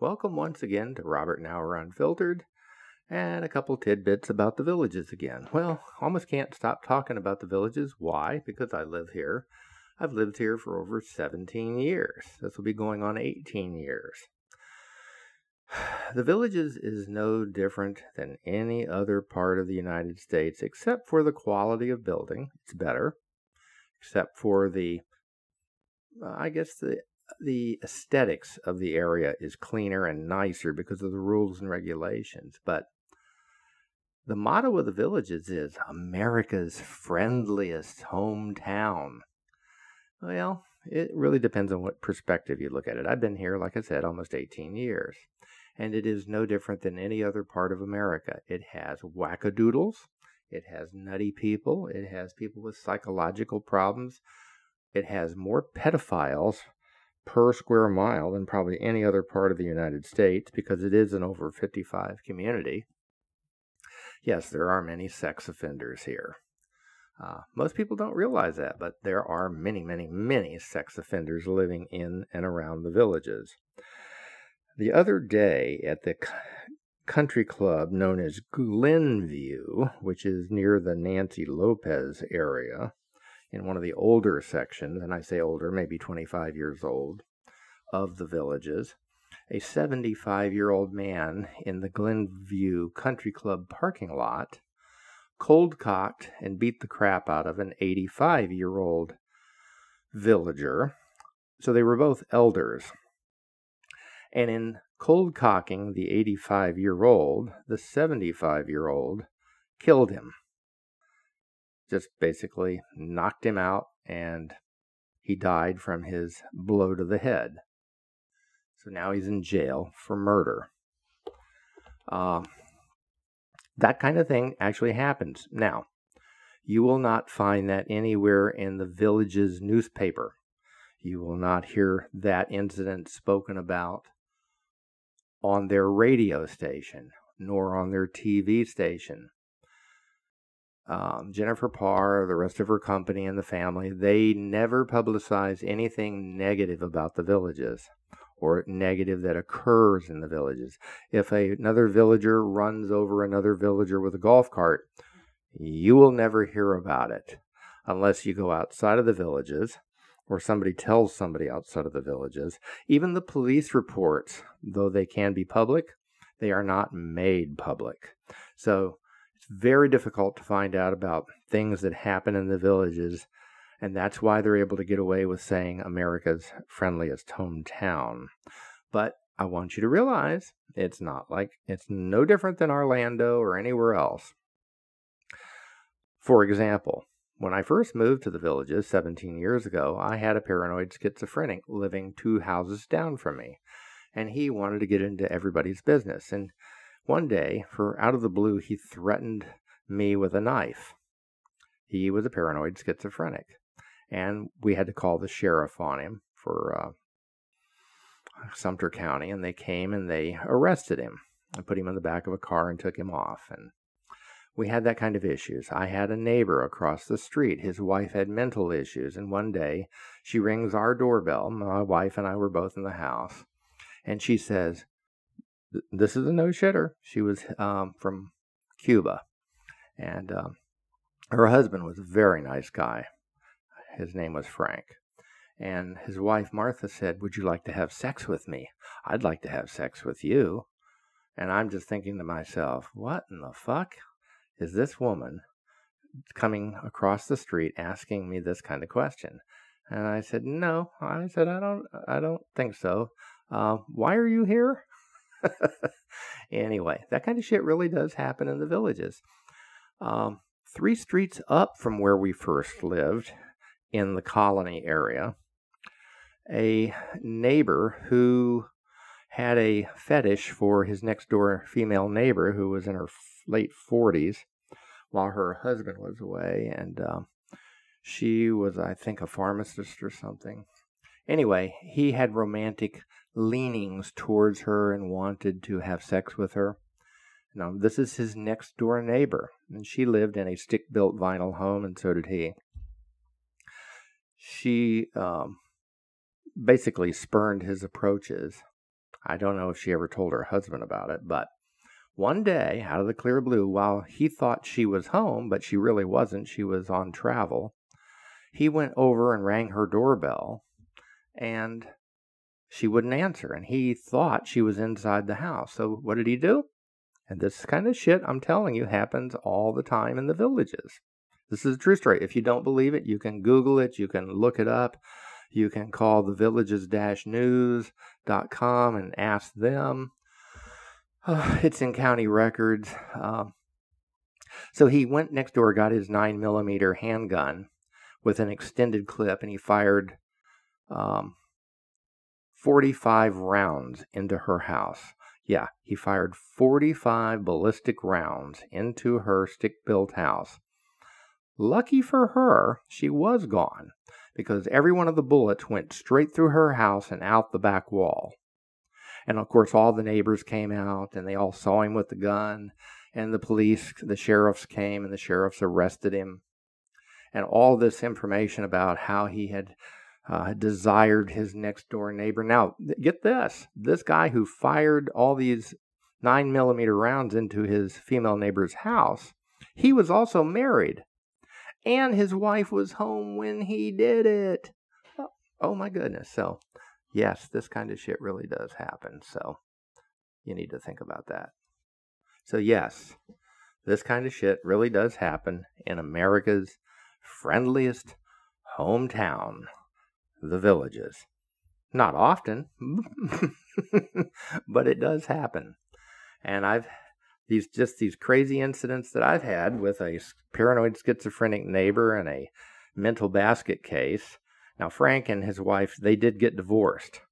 Welcome once again to Robert Nauer Unfiltered and a couple tidbits about the villages again. Well, almost can't stop talking about the villages. Why? Because I live here. I've lived here for over 17 years. This will be going on 18 years. The villages is no different than any other part of the United States except for the quality of building. It's better. Except for the, uh, I guess, the the aesthetics of the area is cleaner and nicer because of the rules and regulations. But the motto of the villages is America's friendliest hometown. Well, it really depends on what perspective you look at it. I've been here, like I said, almost 18 years, and it is no different than any other part of America. It has wackadoodles, it has nutty people, it has people with psychological problems, it has more pedophiles per square mile than probably any other part of the United States because it is an over 55 community. Yes, there are many sex offenders here. Uh, most people don't realize that, but there are many, many, many sex offenders living in and around the villages. The other day at the country club known as Glenview, which is near the Nancy Lopez area, in one of the older sections, and I say older, maybe 25 years old, of the villages, a 75 year old man in the Glenview Country Club parking lot cold cocked and beat the crap out of an 85 year old villager. So they were both elders. And in cold cocking the 85 year old, the 75 year old killed him just basically knocked him out and he died from his blow to the head. So now he's in jail for murder. Uh, that kind of thing actually happens. Now, you will not find that anywhere in the village's newspaper. You will not hear that incident spoken about on their radio station, nor on their TV station um, Jennifer Parr, the rest of her company and the family, they never publicize anything negative about the villages or negative that occurs in the villages. If a, another villager runs over another villager with a golf cart, you will never hear about it unless you go outside of the villages or somebody tells somebody outside of the villages. Even the police reports, though they can be public, they are not made public. So it's very difficult to find out about things that happen in the villages, and that's why they're able to get away with saying America's friendliest hometown. But I want you to realize it's not like it's no different than Orlando or anywhere else. For example, when I first moved to the villages 17 years ago, I had a paranoid schizophrenic living two houses down from me, and he wanted to get into everybody's business. And one day, for out of the blue, he threatened me with a knife. He was a paranoid schizophrenic, and we had to call the sheriff on him for uh, Sumter County, and they came and they arrested him and put him in the back of a car and took him off. And we had that kind of issues. I had a neighbor across the street. His wife had mental issues, and one day she rings our doorbell. My wife and I were both in the house, and she says, this is a no shitter. She was um, from Cuba, and um, her husband was a very nice guy. His name was Frank. And his wife Martha said, Would you like to have sex with me? I'd like to have sex with you. And I'm just thinking to myself, What in the fuck is this woman coming across the street asking me this kind of question? And I said, No. I said, I don't, I don't think so. Uh, why are you here? anyway, that kind of shit really does happen in the villages. Um, three streets up from where we first lived in the colony area, a neighbor who had a fetish for his next door female neighbor who was in her late 40s while her husband was away. And um, she was, I think, a pharmacist or something. Anyway, he had romantic leanings towards her and wanted to have sex with her. Now, this is his next door neighbor, and she lived in a stick built vinyl home, and so did he. She um, basically spurned his approaches I don't know if she ever told her husband about it, but one day, out of the clear blue, while he thought she was home, but she really wasn't, she was on travel, he went over and rang her doorbell, and she wouldn't answer. And he thought she was inside the house. So what did he do? And this kind of shit, I'm telling you, happens all the time in the villages. This is a true story. If you don't believe it, you can Google it, you can look it up, you can call the villages news.com and ask them. Uh, it's in county records. Uh, so he went next door, got his 9 millimeter handgun with an extended clip, and he fired um, 45 rounds into her house. Yeah, he fired 45 ballistic rounds into her stick built house. Lucky for her, she was gone because every one of the bullets went straight through her house and out the back wall. And of course, all the neighbors came out and they all saw him with the gun. And the police, the sheriffs came and the sheriffs arrested him. And all this information about how he had uh, desired his next door neighbor. Now, get this this guy who fired all these nine millimeter rounds into his female neighbor's house, he was also married. And his wife was home when he did it. Oh, my goodness. So, yes, this kind of shit really does happen. So, you need to think about that. So, yes, this kind of shit really does happen in America's friendliest hometown, the villages. Not often, but it does happen. And I've these just these crazy incidents that I've had with a paranoid schizophrenic neighbor and a mental basket case. Now Frank and his wife they did get divorced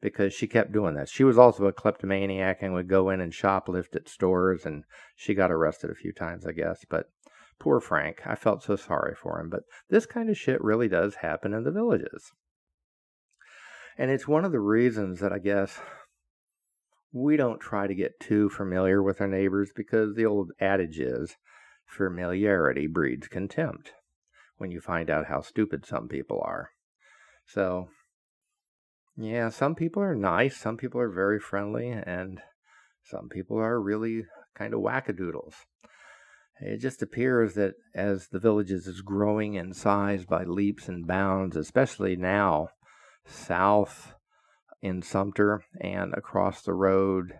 because she kept doing this. She was also a kleptomaniac and would go in and shoplift at stores and she got arrested a few times I guess, but poor Frank, I felt so sorry for him, but this kind of shit really does happen in the villages. And it's one of the reasons that I guess we don't try to get too familiar with our neighbors because the old adage is familiarity breeds contempt when you find out how stupid some people are. So, yeah, some people are nice, some people are very friendly, and some people are really kind of wackadoodles. It just appears that as the villages is growing in size by leaps and bounds, especially now south in Sumter and across the road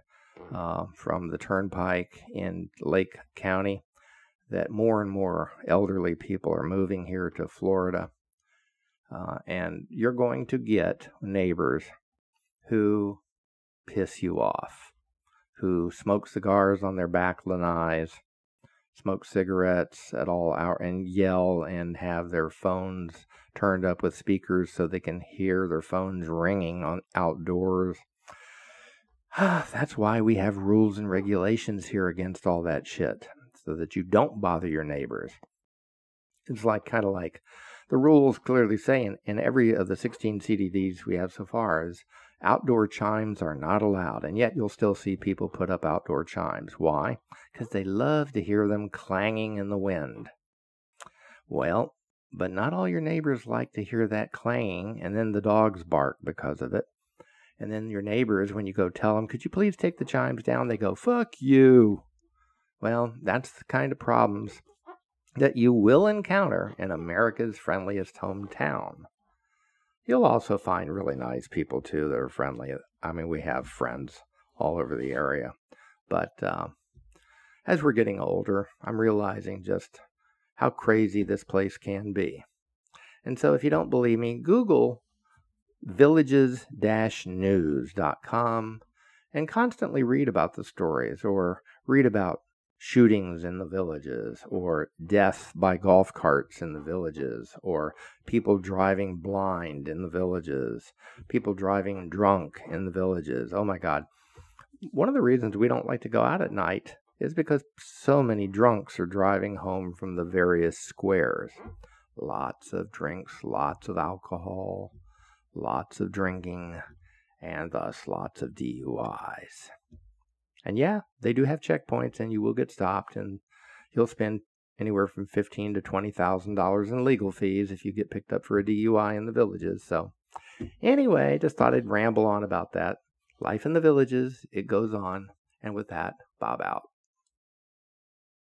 uh, from the turnpike in Lake County that more and more elderly people are moving here to Florida. Uh, and you're going to get neighbors who piss you off, who smoke cigars on their back lanais, smoke cigarettes at all hour, and yell and have their phones turned up with speakers so they can hear their phones ringing on outdoors. That's why we have rules and regulations here against all that shit, so that you don't bother your neighbors. It's like kind of like the rules clearly say in, in every of the 16 CDDs we have so far is outdoor chimes are not allowed, and yet you'll still see people put up outdoor chimes. Why? Because they love to hear them clanging in the wind. Well, but not all your neighbors like to hear that clanging, and then the dogs bark because of it. And then your neighbors, when you go tell them, could you please take the chimes down? They go, fuck you. Well, that's the kind of problems that you will encounter in America's friendliest hometown. You'll also find really nice people too that are friendly. I mean, we have friends all over the area. But uh, as we're getting older, I'm realizing just how crazy this place can be. And so, if you don't believe me, Google villages news.com and constantly read about the stories or read about shootings in the villages or death by golf carts in the villages or people driving blind in the villages, people driving drunk in the villages. Oh my God. One of the reasons we don't like to go out at night is because so many drunks are driving home from the various squares. Lots of drinks, lots of alcohol, lots of drinking, and thus lots of DUIs. And yeah, they do have checkpoints, and you will get stopped, and you'll spend anywhere from fifteen to twenty thousand dollars in legal fees if you get picked up for a DUI in the villages. So, anyway, just thought I'd ramble on about that. Life in the villages, it goes on. And with that, Bob out.